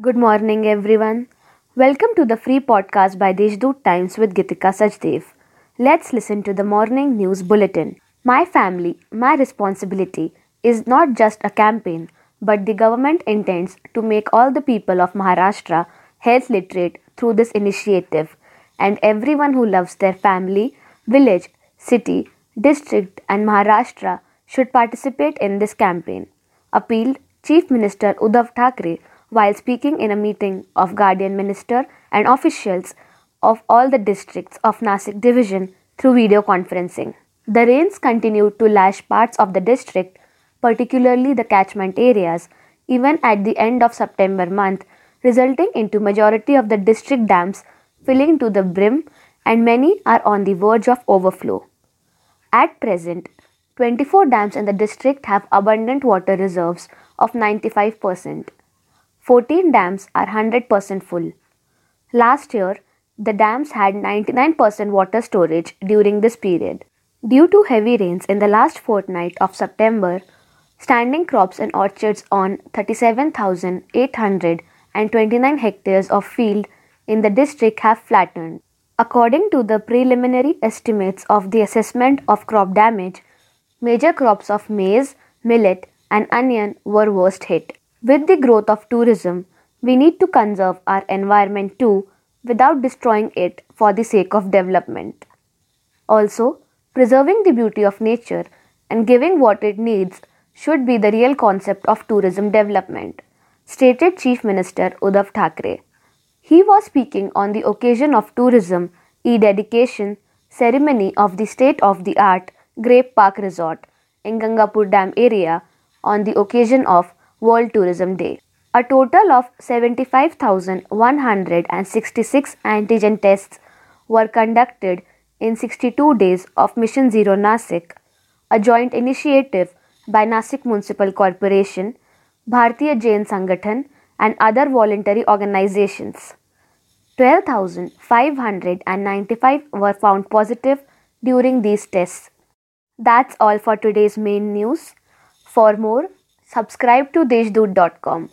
Good morning, everyone. Welcome to the free podcast by Deshdoot Times with Gitika Sajdev. Let's listen to the morning news bulletin. My family, my responsibility is not just a campaign, but the government intends to make all the people of Maharashtra health literate through this initiative, and everyone who loves their family, village, city, district, and Maharashtra should participate in this campaign, appealed Chief Minister Uddhav Thackeray while speaking in a meeting of Guardian Minister and officials of all the districts of Nasik division through video conferencing. The rains continued to lash parts of the district, particularly the catchment areas, even at the end of September month, resulting into majority of the district dams filling to the brim and many are on the verge of overflow. At present, 24 dams in the district have abundant water reserves of 95%. 14 dams are 100% full. Last year, the dams had 99% water storage during this period. Due to heavy rains in the last fortnight of September, standing crops and orchards on 37,829 hectares of field in the district have flattened. According to the preliminary estimates of the assessment of crop damage, major crops of maize, millet, and onion were worst hit. With the growth of tourism, we need to conserve our environment too without destroying it for the sake of development. Also, preserving the beauty of nature and giving what it needs should be the real concept of tourism development, stated Chief Minister Uddhav Thackeray. He was speaking on the occasion of tourism e-dedication ceremony of the state of the art Grape Park Resort in Gangapur Dam area on the occasion of World Tourism Day. A total of 75,166 antigen tests were conducted in 62 days of Mission Zero Nasik, a joint initiative by Nasik Municipal Corporation, Bharatiya Jain Sangathan, and other voluntary organizations. 12,595 were found positive during these tests. That's all for today's main news. For more, subscribe to deshdoot.com